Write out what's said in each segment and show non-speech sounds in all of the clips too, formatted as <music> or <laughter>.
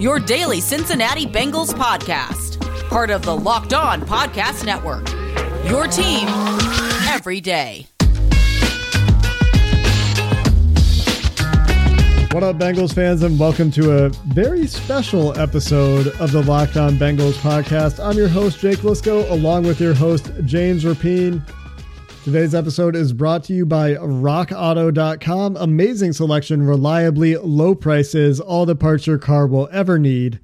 your daily Cincinnati Bengals podcast, part of the Locked On Podcast Network. Your team every day. What up, Bengals fans, and welcome to a very special episode of the Locked On Bengals podcast. I'm your host, Jake Liskow, along with your host, James Rapien. Today's episode is brought to you by RockAuto.com. Amazing selection, reliably low prices, all the parts your car will ever need.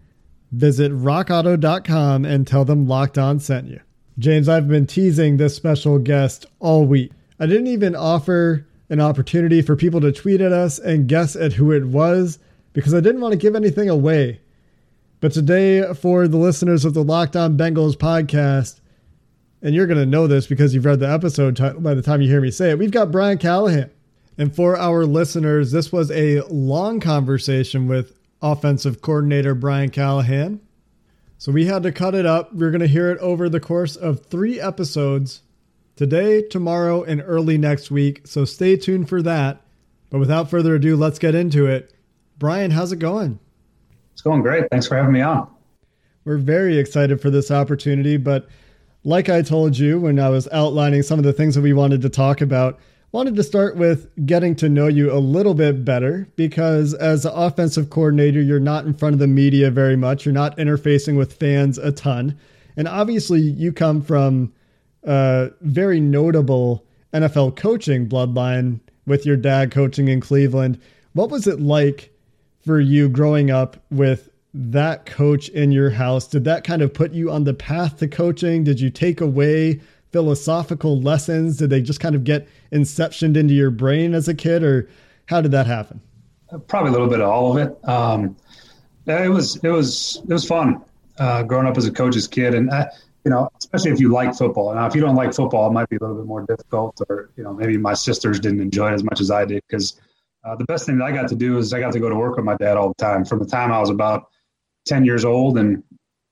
Visit RockAuto.com and tell them Locked On sent you. James, I've been teasing this special guest all week. I didn't even offer an opportunity for people to tweet at us and guess at who it was because I didn't want to give anything away. But today, for the listeners of the Locked On Bengals podcast, and you're going to know this because you've read the episode t- by the time you hear me say it, we've got Brian Callahan. And for our listeners, this was a long conversation with offensive coordinator Brian Callahan. So we had to cut it up. We're going to hear it over the course of three episodes today, tomorrow, and early next week. So stay tuned for that. But without further ado, let's get into it. Brian, how's it going? It's going great. Thanks for having me on. We're very excited for this opportunity. But like I told you when I was outlining some of the things that we wanted to talk about, wanted to start with getting to know you a little bit better because as an offensive coordinator, you're not in front of the media very much. You're not interfacing with fans a ton. And obviously, you come from a very notable NFL coaching bloodline with your dad coaching in Cleveland. What was it like for you growing up with that coach in your house? Did that kind of put you on the path to coaching? Did you take away philosophical lessons? Did they just kind of get inceptioned into your brain as a kid, or how did that happen? Probably a little bit of all of it. Um, it was it was it was fun uh, growing up as a coach's kid, and I, you know, especially if you like football. Now, if you don't like football, it might be a little bit more difficult, or you know, maybe my sisters didn't enjoy it as much as I did because uh, the best thing that I got to do is I got to go to work with my dad all the time. From the time I was about ten years old and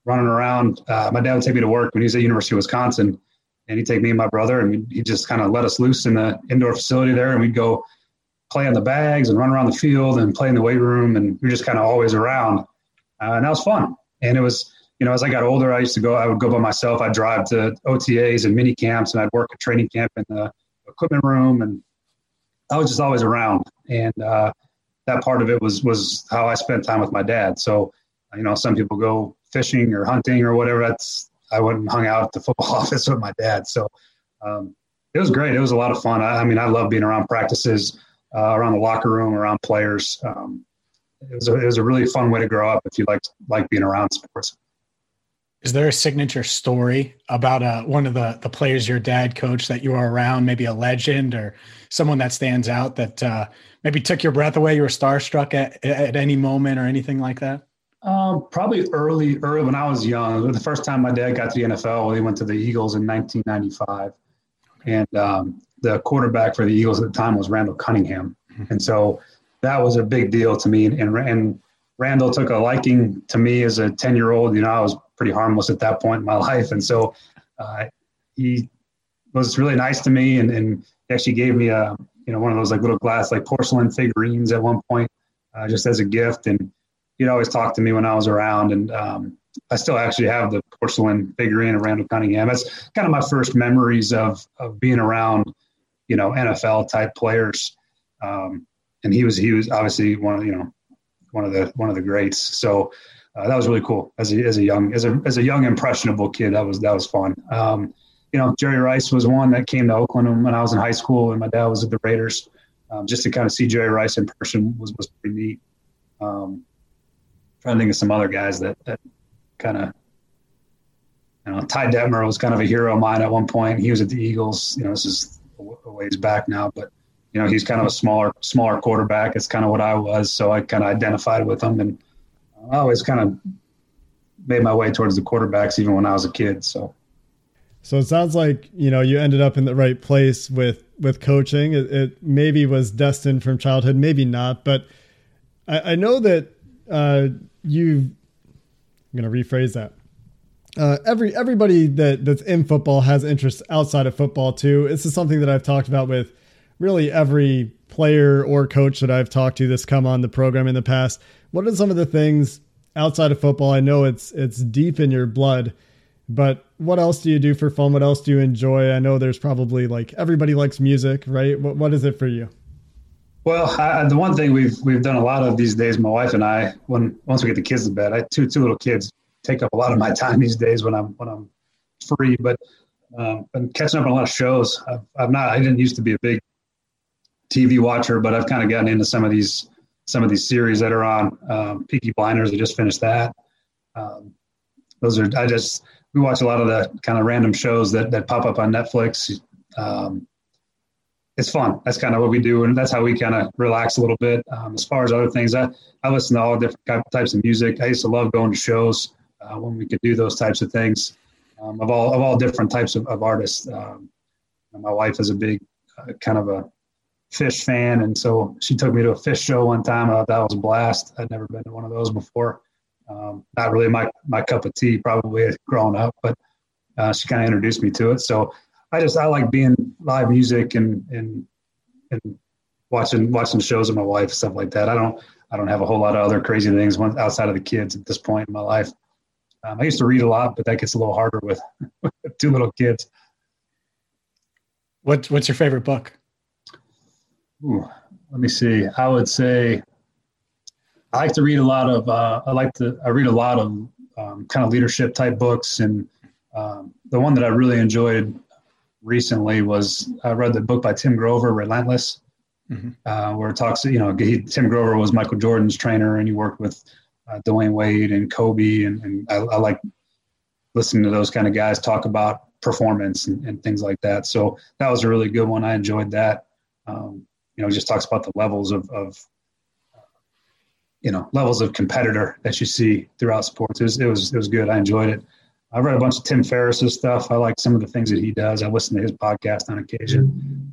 running around, uh, my dad would take me to work when he was at University of Wisconsin, and he'd take me and my brother, and he just kind of let us loose in the indoor facility there, and we'd go play on the bags and run around the field and play in the weight room, and we were just kind of always around, uh, and that was fun. And it was you know, as I got older, I used to go, I would go by myself. I'd drive to OTAs and mini camps and I'd work a training camp in the equipment room. And I was just always around. And uh, that part of it was, was how I spent time with my dad. So, you know, some people go fishing or hunting or whatever. That's, I went and hung out at the football <laughs> office with my dad. So um, it was great. It was a lot of fun. I, I mean, I love being around practices, uh, around the locker room, around players. Um, it was, a, it was a really fun way to grow up if you like, like being around sports. Is there a signature story about uh, one of the the players your dad coached that you were around, maybe a legend or someone that stands out that uh, maybe took your breath away? You were starstruck at at any moment or anything like that. Um, probably early, early when I was young. The first time my dad got to the NFL, he went to the Eagles in 1995, and um, the quarterback for the Eagles at the time was Randall Cunningham, mm-hmm. and so that was a big deal to me. And, and Randall took a liking to me as a 10 year old. You know, I was pretty harmless at that point in my <laughs> life. And so uh, he was really nice to me and, and he actually gave me a, you know, one of those like little glass, like porcelain figurines at one point, uh, just as a gift. And he'd always talk to me when I was around. And um, I still actually have the porcelain figurine of Randall Cunningham. That's kind of my first memories of, of being around, you know, NFL type players. Um, and he was, he was obviously one of, you know, one of the, one of the greats. So, uh, that was really cool as a, as a young as a as a young impressionable kid. That was that was fun. Um, you know, Jerry Rice was one that came to Oakland when I was in high school, and my dad was at the Raiders. Um, just to kind of see Jerry Rice in person was was pretty neat. Um, trying to think of some other guys that that kind of. You know, Ty Detmer was kind of a hero of mine at one point. He was at the Eagles. You know, this is a ways back now, but you know, he's kind of a smaller, smaller quarterback. It's kind of what I was, so I kind of identified with him, and I always kind of made my way towards the quarterbacks even when I was a kid. So, so it sounds like you know you ended up in the right place with with coaching. It, it maybe was destined from childhood, maybe not. But I, I know that uh, you. I'm to rephrase that. Uh, every everybody that that's in football has interests outside of football too. This is something that I've talked about with really every player or coach that I've talked to that's come on the program in the past. What are some of the things outside of football? I know it's it's deep in your blood, but what else do you do for fun? What else do you enjoy? I know there's probably like everybody likes music, right? What what is it for you? Well, I, the one thing we've we've done a lot of these days, my wife and I, when once we get the kids to bed, I two two little kids take up a lot of my <laughs> time these days when I'm when I'm free. But um, been catching up on a lot of shows. I've, I've not. I didn't used to be a big TV watcher, but I've kind of gotten into some of these some of these series that are on. Um, Peaky Blinders, I just finished that. Um, those are I just we watch a lot of the kind of random shows that that pop up on Netflix. Um, it's fun. That's kind of what we do, and that's how we kind of relax a little bit. Um, as far as other things, I, I listen to all different types of music. I used to love going to shows uh, when we could do those types of things um, of all of all different types of, of artists. Um, my wife is a big uh, kind of a Phish fan, and so she took me to a Phish show one time. Thought that was a blast. I'd never been to one of those before. Um, not really my my cup of tea, probably growing up, but uh, she kind of introduced me to it. So I just I like being live music and and and watching watching shows with my wife stuff like that. I don't I don't have a whole lot of other crazy things outside of the kids at this point in my life. Um, I used to read a lot, but that gets a little harder with, <laughs> with two little kids. What What's your favorite book? Ooh, let me see. I would say I like to read a lot of. Uh, I like to. I read a lot of um, kind of leadership type books, and um, the one that I really enjoyed recently was I read the book by Tim Grover, Relentless, mm-hmm. uh, where it talks. You know, he, Tim Grover was Michael Jordan's trainer, and he worked with uh, Dwyane Wade and Kobe, and, and I, I, like listening to those kind of guys talk about performance and, and, things like that. So that was a really good one. I enjoyed that. Um, you know, just talks about the levels of, of you know levels of competitor that you see throughout sports. It was, it was it was good. I enjoyed it. I read a bunch of Tim Ferriss's stuff. I like some of the things that he does. I listen to his podcast on occasion.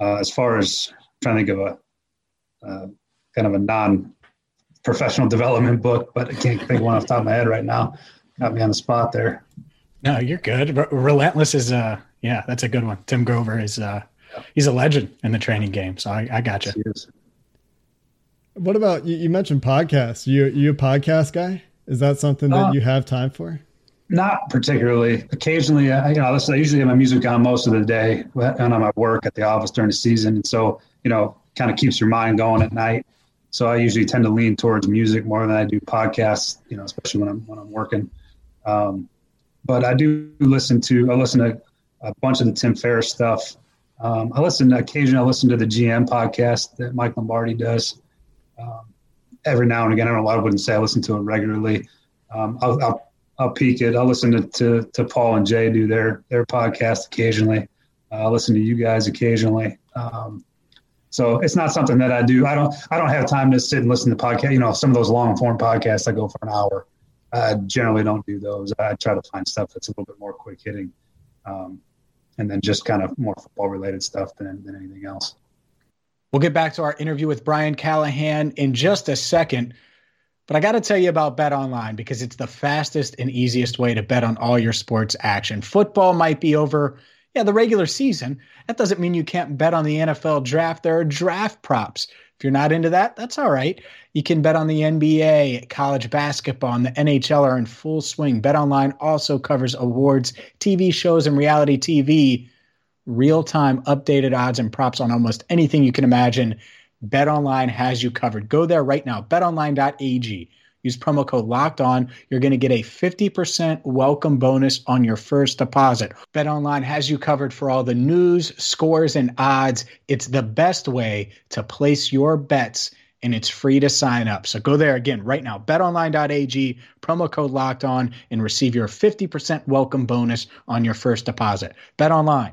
Uh, as far as trying to think of a uh, kind of a non professional development book, but I can't think one off the top of my head right now. Got me on the spot there. No, you're good. Relentless is uh yeah, that's a good one. Tim Grover is uh he's a legend in the training game. So I, I got you. What about you, you mentioned podcasts? You you a podcast guy? Is that something that uh, you have time for? Not particularly. Occasionally, I, you know, I usually have my music on most of the day, and I'm at work at the office during the season, and so you know, kind of keeps your mind going at night. So I usually tend to lean towards music more than I do podcasts, you know, especially when I'm when I'm working. Um, but I do listen to I listen to a bunch of the Tim Ferriss stuff. Um, I listen occasionally. I listen to the GM podcast that Mike Lombardi does. Um, every now and again, I don't know. Why I wouldn't say I listen to it regularly. Um, I'll, I'll, I'll peek it. I'll listen to, to, to Paul and Jay do their their podcast occasionally. Uh, I'll listen to you guys occasionally. Um, so it's not something that I do. I don't. I don't have time to sit and listen to podcast. You know, some of those long form podcasts I go for an hour. I generally don't do those. I try to find stuff that's a little bit more quick hitting, um, and then just kind of more football related stuff than than anything else. We'll get back to our interview with Brian Callahan in just a second. But I got to tell you about Bet Online because it's the fastest and easiest way to bet on all your sports action. Football might be over yeah, the regular season. That doesn't mean you can't bet on the NFL draft. There are draft props. If you're not into that, that's all right. You can bet on the NBA, college basketball, and the NHL are in full swing. Bet Online also covers awards, TV shows, and reality TV. Real time updated odds and props on almost anything you can imagine. BetOnline has you covered. Go there right now. BetOnline.ag Use promo code locked on. You're going to get a 50% welcome bonus on your first deposit. BetOnline has you covered for all the news, scores, and odds. It's the best way to place your bets and it's free to sign up. So go there again right now. BetOnline.ag, promo code locked on, and receive your 50% welcome bonus on your first deposit. BetOnline,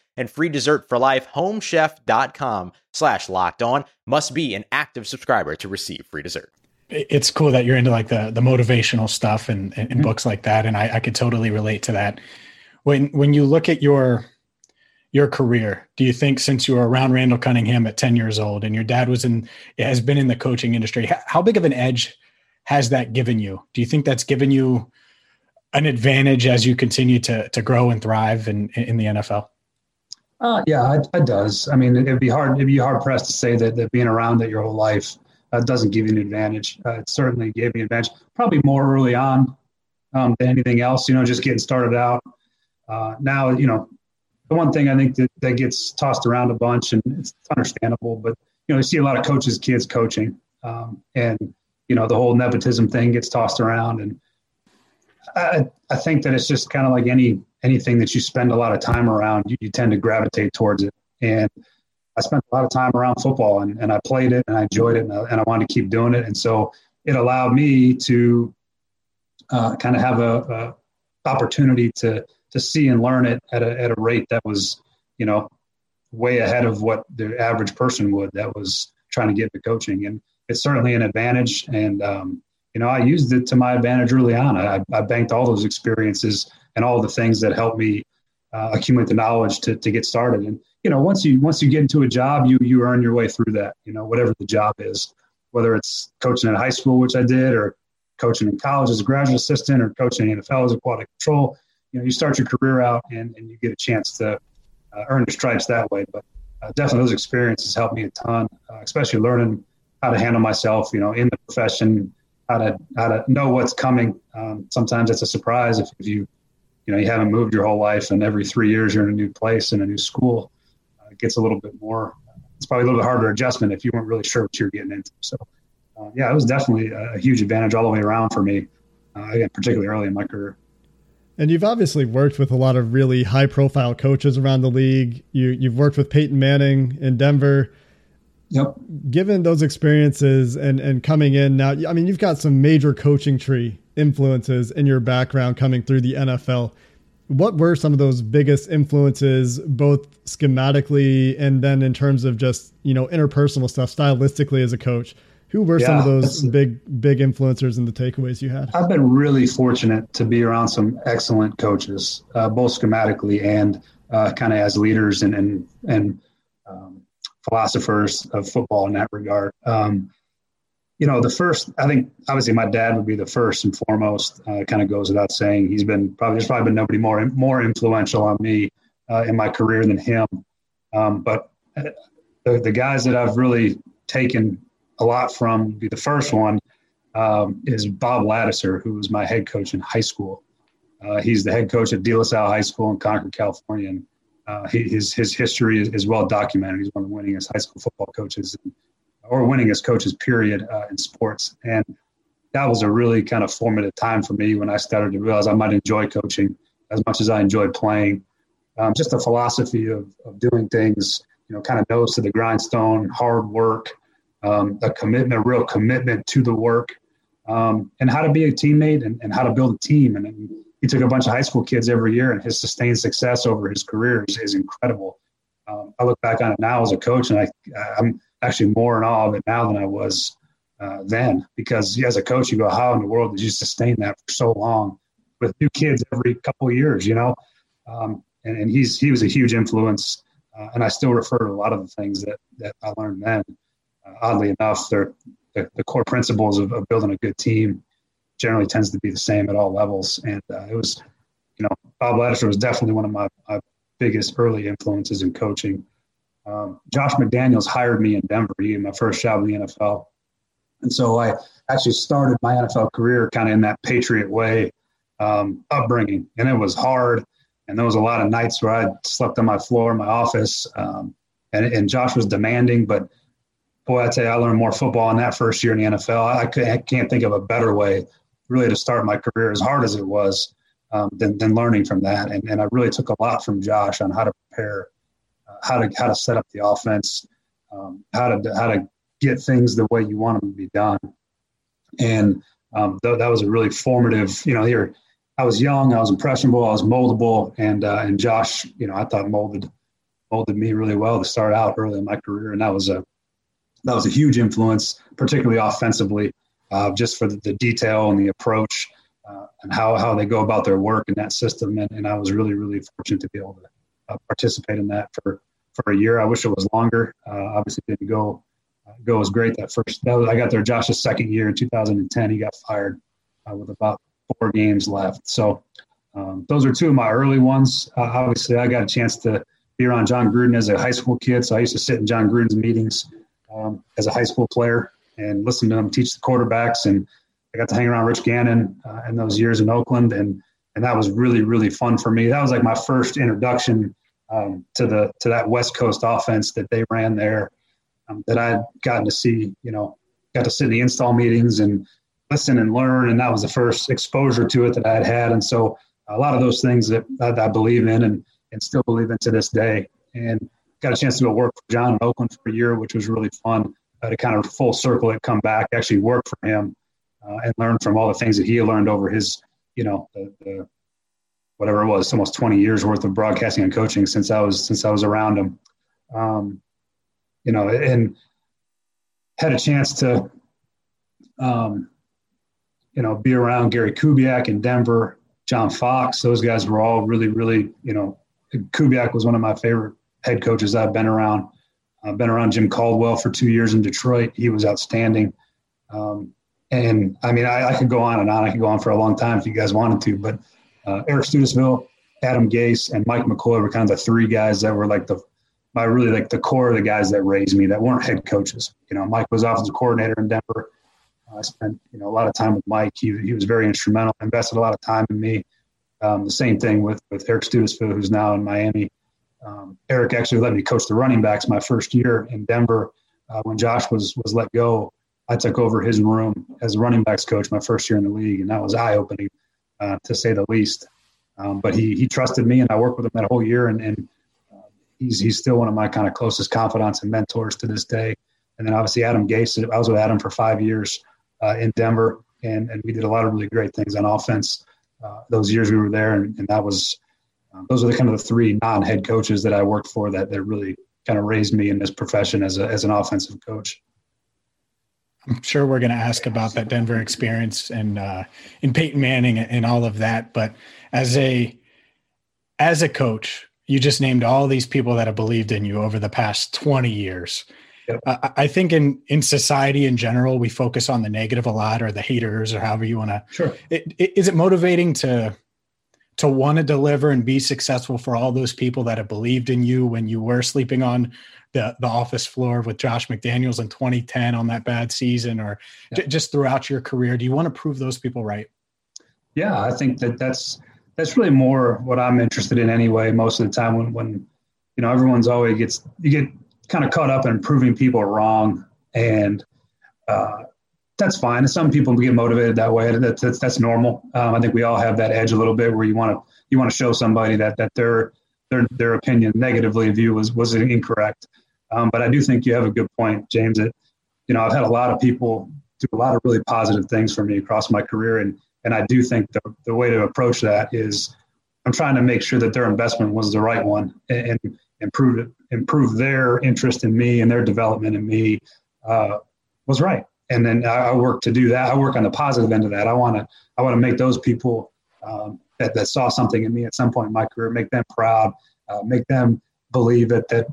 and free dessert for life. Homechef.com slash locked on must be an active subscriber to receive free dessert. It's cool that you're into like the the motivational stuff and, and, mm-hmm. books like that. And I, I could totally relate to that. When when you look at your your career, do you think since you were around Randall Cunningham at 10 years old and your dad was in has been in the coaching industry, how big of an edge has that given you? Do you think that's given you an advantage as you continue to to grow and thrive in in the NFL? Uh, yeah, it, it, does. I mean, it'd be hard. It'd be hard pressed to say that, that being around it your whole life uh, doesn't give you an advantage. Uh, it certainly gave me an advantage. Probably more early on um, than anything else. You know, just getting started out. Uh, now, you know, the one thing I think that, that gets tossed around a bunch, and it's understandable, but you know, you see a lot of coaches' kids coaching, um, and you know, the whole nepotism thing gets tossed around, and I, I think that it's just kind of like any anything that you spend a lot of time around, you, you, tend to gravitate towards it. And I spent a lot of time around football and, and I played it and I enjoyed it and I, and I wanted to keep doing it. And so it allowed me to uh, kind of have a, a, opportunity to to see and learn it at a, at a rate that was, you know, way ahead of what the average person would that was trying to get into coaching. And it's certainly an advantage. And, um, you know, I used it to my advantage early on. I, I banked all those experiences and all the things that help me uh, accumulate the knowledge to, to get started. And, you know, once you, once you get into a job, you, you earn your way through that, you know, whatever the job is, whether it's coaching in high school, which I did, or coaching in college as a graduate assistant or coaching in NFL as a quality control, you know, you start your career out and, and you get a chance to uh, earn your stripes that way. But uh, definitely those experiences helped me a ton, uh, especially learning how to handle myself, you know, in the profession, how to, how to know what's coming. Um, sometimes it's a surprise if, if you, you know you haven't moved your whole life and every three years you're in a new place in a new school uh, it gets a little bit more it's probably a little bit harder adjustment if you weren't really sure what you're getting into. So uh, yeah it was definitely a, huge advantage all the way around for me uh, again particularly early in my career. And you've obviously worked with a lot of really high profile coaches around the league. You you've worked with Peyton Manning in Denver. Yep. Given those experiences and and coming in now, I mean, you've got some major coaching tree influences in your background coming through the NFL. What were some of those biggest influences, both schematically and then in terms of just you know interpersonal stuff, stylistically as a coach? Who were yeah, some of those big big influencers and the takeaways you had? I've been really fortunate to be around some excellent coaches, uh, both schematically and uh, kind of as leaders and and and um, philosophers of football in that regard. Um, you know, the first, I think obviously my dad would be the first and foremost. Uh, kind of goes without saying. He's been probably there's probably been nobody more more influential on me uh, in my career than him. Um, but uh, the, the guys that I've really taken a lot from be the first one um, is Bob Ladouceur, who was my head coach in high school. Uh, he's the head coach at De La Salle High School in Concord, California. And uh, he, his his history is, is, well documented. He's one of the winningest high school football coaches or winning as coaches, period, uh, in sports. And that was a really kind of formative time for me when I started to realize I might enjoy coaching as much as I enjoyed playing. Um, just a philosophy of, of doing things, you know, kind of nose to the grindstone, hard work, um, a commitment, a real commitment to the work, um, and how to be a teammate and, and how to build a team. And, and, he took a bunch of high school kids every year, and his sustained success over his career is, is incredible. Um, I look back on it now as a coach, and I, I'm actually more in awe of it now than I was uh, then because as a coach, you go, how in the world did you sustain that for so long with new kids every couple of years, you know? Um, and, and, he's, he was a huge influence. Uh, and I still refer to a lot of the things that, that I learned then. Uh, oddly enough, they're, the, the core principles of, of, building a good team generally tends to be the same at all levels. And uh, it was, you know, Bob Ladouceur was definitely one of my, my biggest early influences in coaching. Um, Josh McDaniels hired me in Denver. He my first job in the NFL. And so I actually started my NFL career kind of in that Patriot way um, upbringing. And it was hard. And there was a lot of nights where I slept on my floor in my office. Um, and, and Josh was demanding, but boy, I tell you, I learned more football in that first year in the NFL. I, I can't think of a better way really to start my career as hard as it was um, than, than learning from that. And, and I really took a lot from Josh on how to prepare, how to, how to set up the offense, um, how to, how to get things the way you want them to be done. And um, th- that was a really formative, you know, here I was young, I was impressionable, I was moldable, and uh, and Josh, you know, I thought molded molded me really well to start out early in my career, and that was a that was a huge influence, particularly offensively, uh, just for the, the, detail and the approach uh, and how how they go about their work in that system. And, and I was really really fortunate to be able to uh, participate in that for for a year. I wish it was longer. Uh, obviously, didn't go uh, go as great that first. That was, I got there Josh's second year in 2010. He got fired uh, with about four games left. So um, those are two of my early ones. Uh, obviously, I got a chance to be around Jon Gruden as a high school kid, so I used to sit in Jon Gruden's meetings um, as a high school player and listen to him teach the quarterbacks. And I got to hang around Rich Gannon uh, in those years in Oakland, and and that was really really fun for me. That was like my first introduction um, to the to that West Coast offense that they ran there. Um, that I'd gotten to see, you know, got to sit in the install meetings and listen and learn. And that was the first exposure to it that I had had. And so a lot of those things that, that I believe in and, and still believe in to this day. And got a chance to go work for Jon in Oakland for a year, which was really fun uh, to kind of full circle it, come back, actually work for him uh, and learn from all the things that he learned over his, you know, the, the, whatever it was, almost 20 years worth of broadcasting and coaching since I was, since I was around him. Um, you know, and had a chance to, um, you know, be around Gary Kubiak in Denver, John Fox. Those guys were all really, really, you know, Kubiak was one of my favorite head coaches I've been around. I've been around Jim Caldwell for two years in Detroit. He was outstanding. Um, and I mean, I, I, could go on and on. I could go on for a long time if you guys wanted to. But uh, Eric Studesville, Adam Gase, and Mike McCoy were kind of the three guys that were like the, my really like the core of the guys that raised me that weren't head coaches. You know, Mike was offensive coordinator in Denver. I spent you know a lot of time with Mike. He, he was very instrumental. Invested a lot of time in me. Um, the same thing with with Eric Studesville, who's now in Miami. Um, Eric actually let me coach the running backs my first year in Denver. Uh, when Josh was was let go, I took over his room as running backs coach my first year in the league, and that was eye opening uh, to say the least. Um, but he he trusted me, and I worked with him that whole year, and, and uh, he's he's still one of my kind of closest confidants and mentors to this day. And then obviously Adam Gase, I was with Adam for five years uh, in Denver, and, and we did a lot of really great things on offense uh, those years we were there, and, and that was um, those are the kind of the three non-head coaches that I worked for that that really kind of raised me in this profession as a, as an offensive coach. I'm sure we're going to ask about that Denver experience and uh, in Peyton Manning and all of that, but as a as a coach, you just named all these people that have believed in you over the past 20 years. Yep. Uh, I think in in society in general, we focus on the negative a lot, or the haters, or however you want to. Sure. It, it, is it motivating to to want to deliver and be successful for all those people that have believed in you when you were sleeping on the the office floor with Josh McDaniels in 2010 on that bad season, or j- just throughout your career? Do you want to prove those people right? Yeah, I think that that's that's really more what I'm interested in anyway. Most of the time, when when you know everyone's always gets you get kind of caught up in proving people wrong, and uh, that's fine. Some people get motivated that way. That's that's, that's normal. Um, I think we all have that edge a little bit where you want to you want to show somebody that that their their their opinion negatively you was was incorrect. Um, but I do think you have a good point, James. That you know I've had a lot of people do a lot of really positive things for me across my career, and and I do think the the way to approach that is I'm trying to make sure that their investment was the right one, and, and improve improve their interest in me and their development in me uh, was right. And then I, work to do that. I work on the positive end of that. I want to I want to make those people um, that, that saw something in me at some point in my career, make them proud, uh, make them believe that that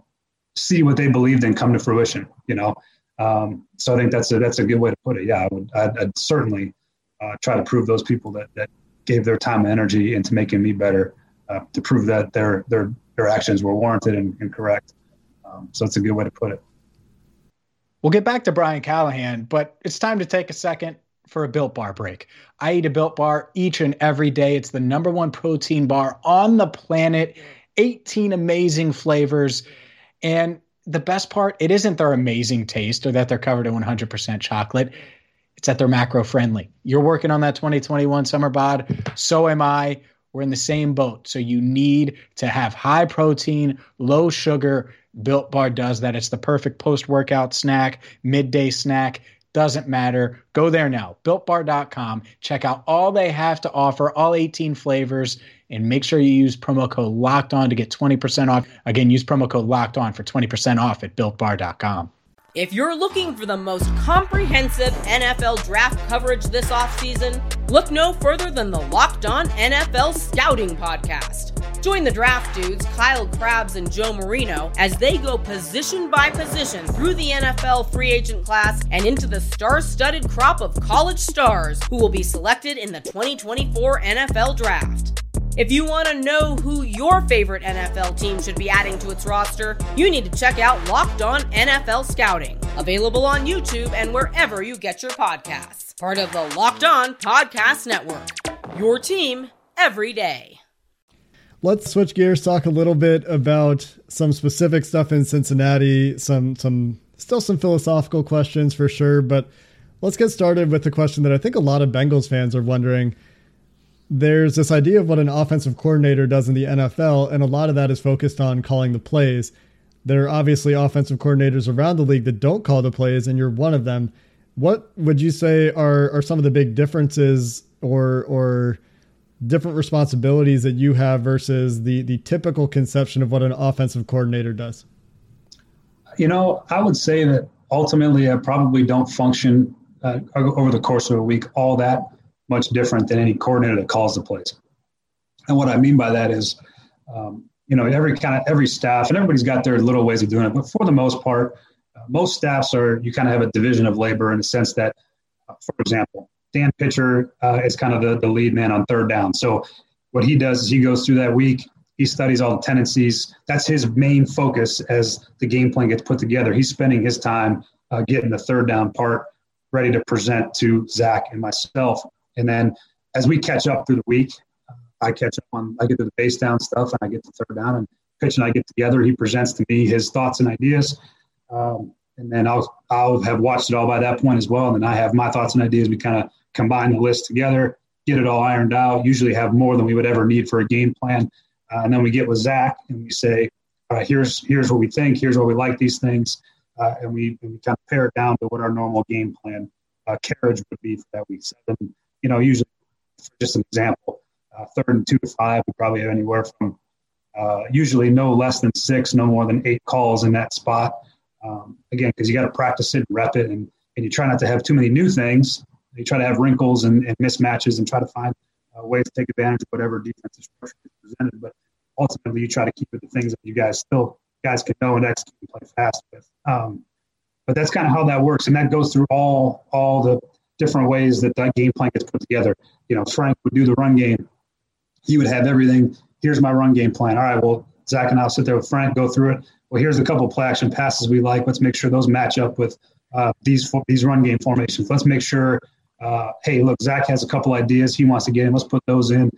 see what they believed in come to fruition. You know, Um, so I think that's a that's a good way to put it. Yeah, I would I'd, I'd certainly uh, try to prove those people that that gave their time and energy into making me better uh, to prove that their their their actions were warranted and, and correct. Um, so it's a good way to put it. We'll get back to Brian Callahan, but it's time to take a second for a Built Bar break. I eat a Built Bar each and every day. It's the number one protein bar on the planet, 18 amazing flavors. And the best part, it isn't their amazing taste or that they're covered in 100% chocolate. It's that they're macro friendly. You're working on that 2021 summer bod. So am I. We're in the same boat. So you need to have high protein, low sugar. Built Bar does that. It's the perfect post workout snack, midday snack. Doesn't matter. Go there now. BuiltBar.com. Check out all they have to offer, all 18 flavors, and make sure you use promo code Locked On to get 20% off. Again, use promo code Locked On for 20% off at BuiltBar.com. If you're looking for the most comprehensive NFL draft coverage this offseason, look no further than the Locked On NFL Scouting Podcast. Join the draft dudes, Kyle Crabbs and Joe Marino, as they go position by position through the NFL free agent class and into the star studded crop of college stars who will be selected in the 2024 NFL Draft. If you want to know who your favorite NFL team should be adding to its roster, you need to check out Locked On NFL Scouting, available on YouTube and wherever you get your podcasts. Part of the Locked On Podcast Network. Your team every day. Let's switch gears, talk a little bit about some specific stuff in Cincinnati, some some still some philosophical questions for sure, but let's get started with the question that I think a lot of Bengals fans are wondering there's this idea of what an offensive coordinator does in the NFL, and a lot of that is focused on calling the plays. There are obviously offensive coordinators around the league that don't call the plays, and you're one of them. What would you say are, are some of the big differences or or different responsibilities that you have versus the the typical conception of what an offensive coordinator does? You know, I would say that ultimately I probably don't function uh, over the course of a week all that much different than any coordinator that calls the plays. And what I mean by that is, um, you know, every kind of every staff and everybody's got their little ways of doing it, but for the most part, uh, most staffs are you kind of have a division of labor in the sense that, uh, for example, Dan Pitcher uh, is kind of the, the lead man on third down. So what he does is he goes through that week, he studies all the tendencies. That's his main focus as the game plan gets put together. He's spending his time uh, getting the third down part ready to present to Zach and myself and then as we catch up through the week, I catch up on, I get to the base down stuff and I get to third down and Pitch and I get together. He presents to me his thoughts and ideas. Um, and then I'll, I'll have watched it all by that point as well. And then I have my thoughts and ideas. We kind of combine the list together, get it all ironed out, usually have more than we would ever need for a game plan. Uh, and then we get with Zach and we say, uh, here's, here's what we think. Here's what we like these things. Uh, and we, and we kind of pare it down to what our normal game plan uh, carriage would be for that week seven you know, usually, just an example, uh, third and two to five, we probably have anywhere from uh, usually no less than six, no more than eight calls in that spot. Um, again, because you got to practice it and rep it, and, and you try not to have too many new things. You try to have wrinkles and, and mismatches and try to find uh, ways to take advantage of whatever defensive structure is presented. But ultimately, you try to keep it the things that you guys still guys can know and execute and play fast with. Um, but that's kind of how that works, and that goes through all all the different ways that that game plan gets put together. You know, Frank would do the run game. He would have everything. Here's my run game plan. All right, well, Zach and I'll sit there with Frank, go through it. Well, here's a couple play action passes we like. Let's make sure those match up with uh, these these run game formations. Let's make sure. Uh, hey, look, Zach has a couple ideas he wants to get in. Let's put those in.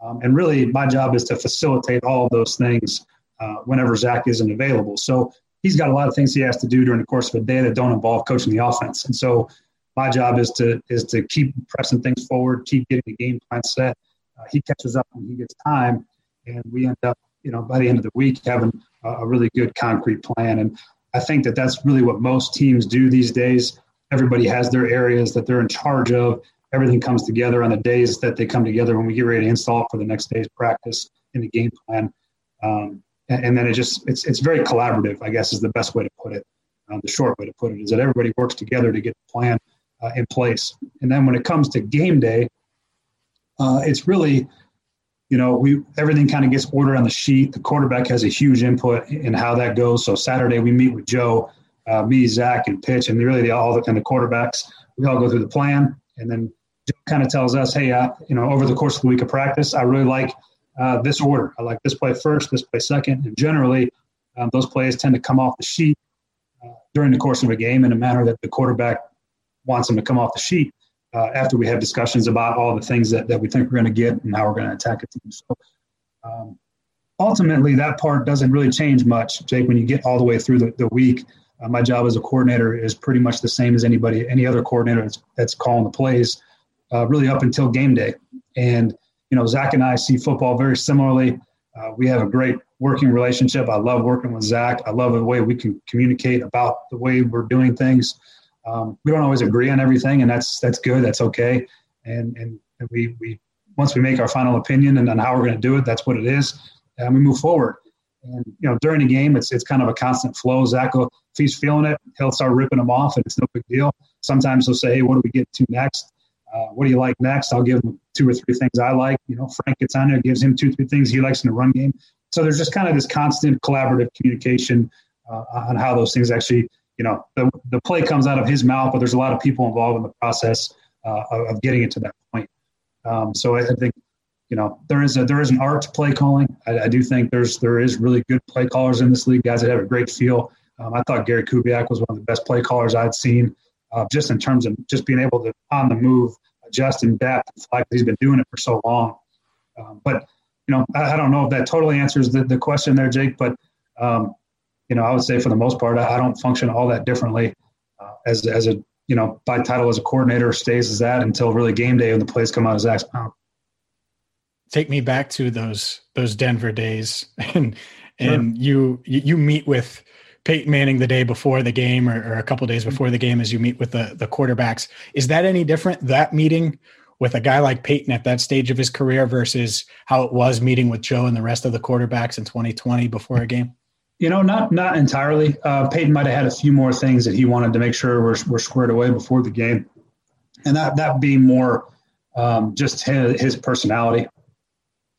Um, and really, my job is to facilitate all of those things uh, whenever Zach isn't available. So he's got a lot of things he has to do during the course of a day that don't involve coaching the offense. And so my job is to is to keep pressing things forward, keep getting the game plan set. Uh, he catches up when he gets time, and we end up, you know, by the end of the week having a, a really good concrete plan. And I think that that's really what most teams do these days. Everybody has their areas that they're in charge of. Everything comes together on the days that they come together when we get ready to install for the next day's practice in the game plan. Um, and, and, then it just it's it's very collaborative. I guess is the best way to put it. Um, the short way to put it is that everybody works together to get the plan uh, in place. And then when it comes to game day, uh, it's really, you know, we everything kind of gets ordered on the sheet. The quarterback has a huge input in how that goes. So Saturday we meet with Joe uh, me, Zach, and Pitch, and really the, all the, and the quarterbacks, we all go through the plan, and then Joe kind of tells us, hey, uh, you know, over the course of the week of practice, I really like uh, this order. I like this play first, this play second, and generally, um, those plays tend to come off the sheet uh, during the course of a game in a manner that the quarterback wants them to come off the sheet. Uh, after we have discussions about all the things that, that we think we're going to get and how we're going to attack a team. So um, ultimately, that part doesn't really change much, Jake. When you get all the way through the, the week, uh, my job as a coordinator is pretty much the same as anybody, any other coordinator that's, that's calling the plays, uh, really up until game day. And you know, Zach and I see football very similarly. Uh, we have a great working relationship. I love working with Zach. I love the way we can communicate about the way we're doing things. Um, we don't always agree on everything, and that's that's good. That's okay. And and we we once we make our final opinion and on how we're going to do it, that's what it is, and we move forward. And you know, during the game, it's it's kind of a constant flow. Zach, will, if he's feeling it, he'll start ripping them off, and it's no big deal. Sometimes he'll say, "Hey, what do we get to next? Uh, what do you like next?" I'll give him two or three things I like. You know, Frank gets on there, gives him two, three things he likes in the run game. So there's just kind of this constant collaborative communication uh, on how those things actually, you know, the, the play comes out of his mouth, but there's a lot of people involved in the process uh, of, getting it to that point. Um, so I, I, think, you know, there is a there is an art to play calling. I, I, do think there's there is really good play callers in this league, guys that have a great feel. Um, I thought Gary Kubiak was one of the best play callers I'd seen, uh, just in terms of just being able to on the move adjust and and fly. He's been doing it for so long. Um, but you know, I, I, don't know if that totally answers the, the question there, Jake. But um, you know, I would say for the most part, I, I don't function all that differently uh, as as a you know by title as a coordinator stays as that until really game day when the plays come out of Zach's mouth. Take me back to those those Denver days, and <laughs> and sure. you you meet with Peyton Manning the day before the game or, or a couple days before the game as you meet with the the quarterbacks. Is that any different that meeting with a guy like Peyton at that stage of his career versus how it was meeting with Joe and the rest of the quarterbacks in 2020 before a game? You know, not not entirely. Uh, Peyton might have had a few more things that he wanted to make sure were, were squared away before the game, and that that being more um, just his, his personality.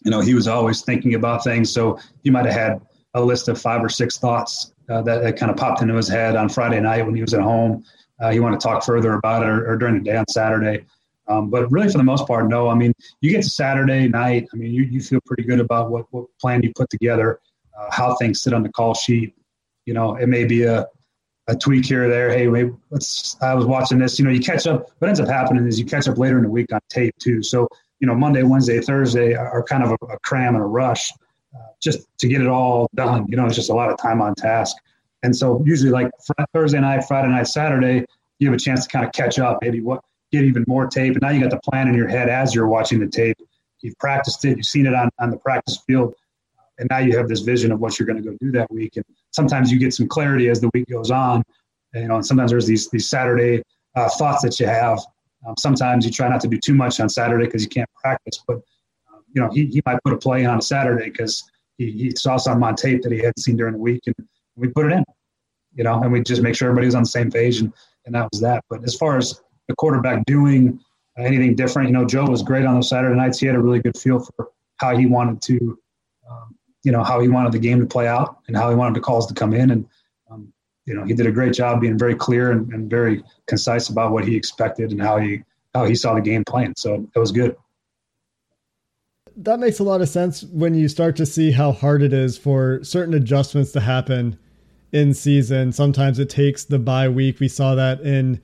You know, he was always thinking about things, so he might have had a list of five or six thoughts uh, that, that kind of popped into his head on Friday night when he was at home. Uh, he wanted to talk further about it, or, or during the day on Saturday. Um, but really, for the most part, no. I mean, you get to Saturday night. I mean, you, you feel pretty good about what, what plan you put together, uh, how things sit on the call sheet. You know, it may be a, a tweak here or there. Hey, wait, let's. I was watching this. You know, you catch up. What ends up happening is you catch up later in the week on tape too. So you know, Monday, Wednesday, Thursday are kind of a, a cram and a rush uh, just to get it all done. You know, it's just a lot of time on task. And so usually, like Thursday night, Friday night, Saturday, you have a chance to kind of catch up. Maybe what get even more tape. And now you got the plan in your head as you're watching the tape. You've practiced it, you've seen it on, on the practice field, and now you have this vision of what you're going to go do that week. And sometimes you get some clarity as the week goes on. And, you know, and sometimes there's these these Saturday uh, thoughts that you have. Um, sometimes you try not to do too much on Saturday because you can't practice. But um, you know, he, he might put a play on a Saturday because he, he saw something on tape that he hadn't seen during the week, and we put it in. You know, and we just make sure everybody was on the same page, and and that was that. But as far as the quarterback doing anything different. You know, Joe was great on those Saturday nights. He had a really good feel for how he wanted to, um, you know, how he wanted the game to play out and how he wanted the calls to come in. And, um, you know, he did a great job being very clear and, and, very concise about what he expected and how he how he saw the game playing. So it was good. That makes a lot of sense when you start to see how hard it is for certain adjustments to happen in season. Sometimes it takes the bye week. We saw that in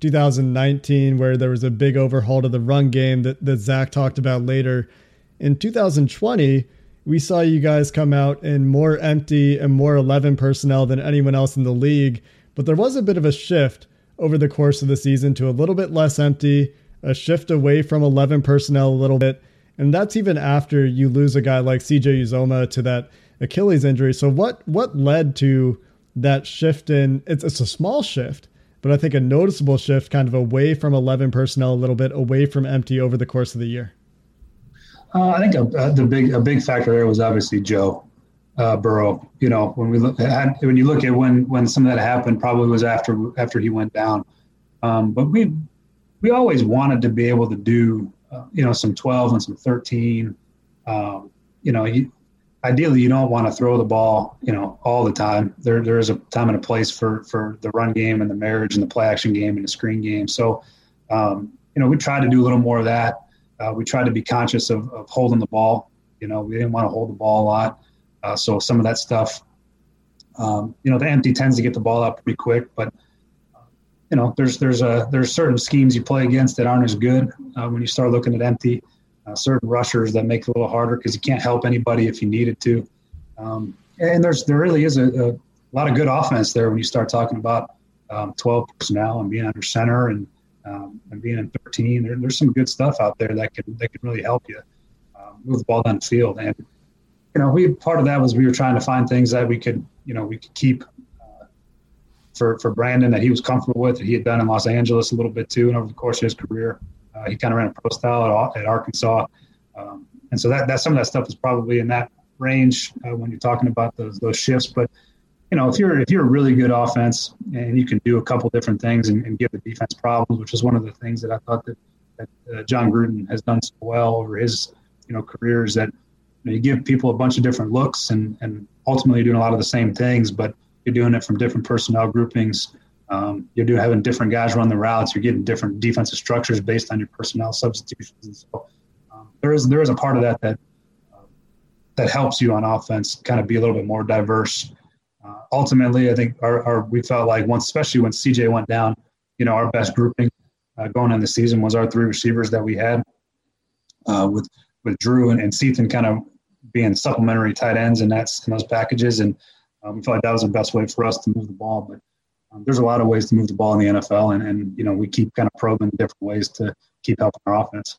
2019, where there was a big overhaul to the run game that, that Zach talked about later. In 2020, we saw you guys come out in more empty and more 11 personnel than anyone else in the league. But there was a bit of a shift over the course of the season to a little bit less empty, a shift away from 11 personnel a little bit. And that's even after you lose a guy like CJ Uzomah to that Achilles injury. So what what led to that shift in it's it's a small shift, but I think a noticeable shift kind of away from 11 personnel a little bit, away from empty over the course of the year? Uh, I think a, the big a big factor there was obviously Joe uh, Burrow. You know, when we look at when you look at when when some of that happened, probably was after after he went down. Um, but we we always wanted to be able to do uh, you know some 12 and some 13. Um, you know, he, ideally you don't want to throw the ball, you know, all the time. There there is a time and a place for for the run game and the marriage and the play action game and the screen game. So, um, you know, we tried to do a little more of that. Uh, we tried to be conscious of, of holding the ball. You know, we didn't want to hold the ball a lot. Uh, so some of that stuff, um, you know, the empty tends to get the ball out pretty quick, but you know, there's there's a there's certain schemes you play against that aren't as good uh, when you start looking at empty. Uh, certain rushers that make it a little harder because you can't help anybody if you needed to. Um, and there's there really is a, a, lot of good offense there when you start talking about um, 12 personnel and being under center and um, and being in 13. There, there's some good stuff out there that can that can really help you uh, move the ball down the field. And you know, we part of that was we were trying to find things that we could you know we could keep for for Brandon that he was comfortable with that he had done in Los Angeles a little bit too, and over the course of his career, uh, he kind of ran a pro style at, at Arkansas, um, and so that that some of that stuff is probably in that range uh, when you're talking about those those shifts. But you know, if you're if you're a really good offense and you can do a couple different things and, and give the defense problems, which is one of the things that I thought that, that uh, Jon Gruden has done so well over his you know career is that you, know, you give people a bunch of different looks and and ultimately doing a lot of the same things, but you're doing it from different personnel groupings. Um, you're doing having different guys run the routes. You're getting different defensive structures based on your personnel substitutions. And so um, there is there is a part of that that uh, that helps you on offense kind of be a little bit more diverse. Ultimately, I think our, our, we felt like once, especially when CJ went down, you know, our best grouping uh, going in the season was our three receivers that we had uh, with with Drew and, and Cethan kind of being supplementary tight ends in that in those packages and um, we felt like that was the best way for us to move the ball. But um, there's a lot of ways to move the ball in the NFL, and, and you know we keep kind of probing different ways to keep helping our offense.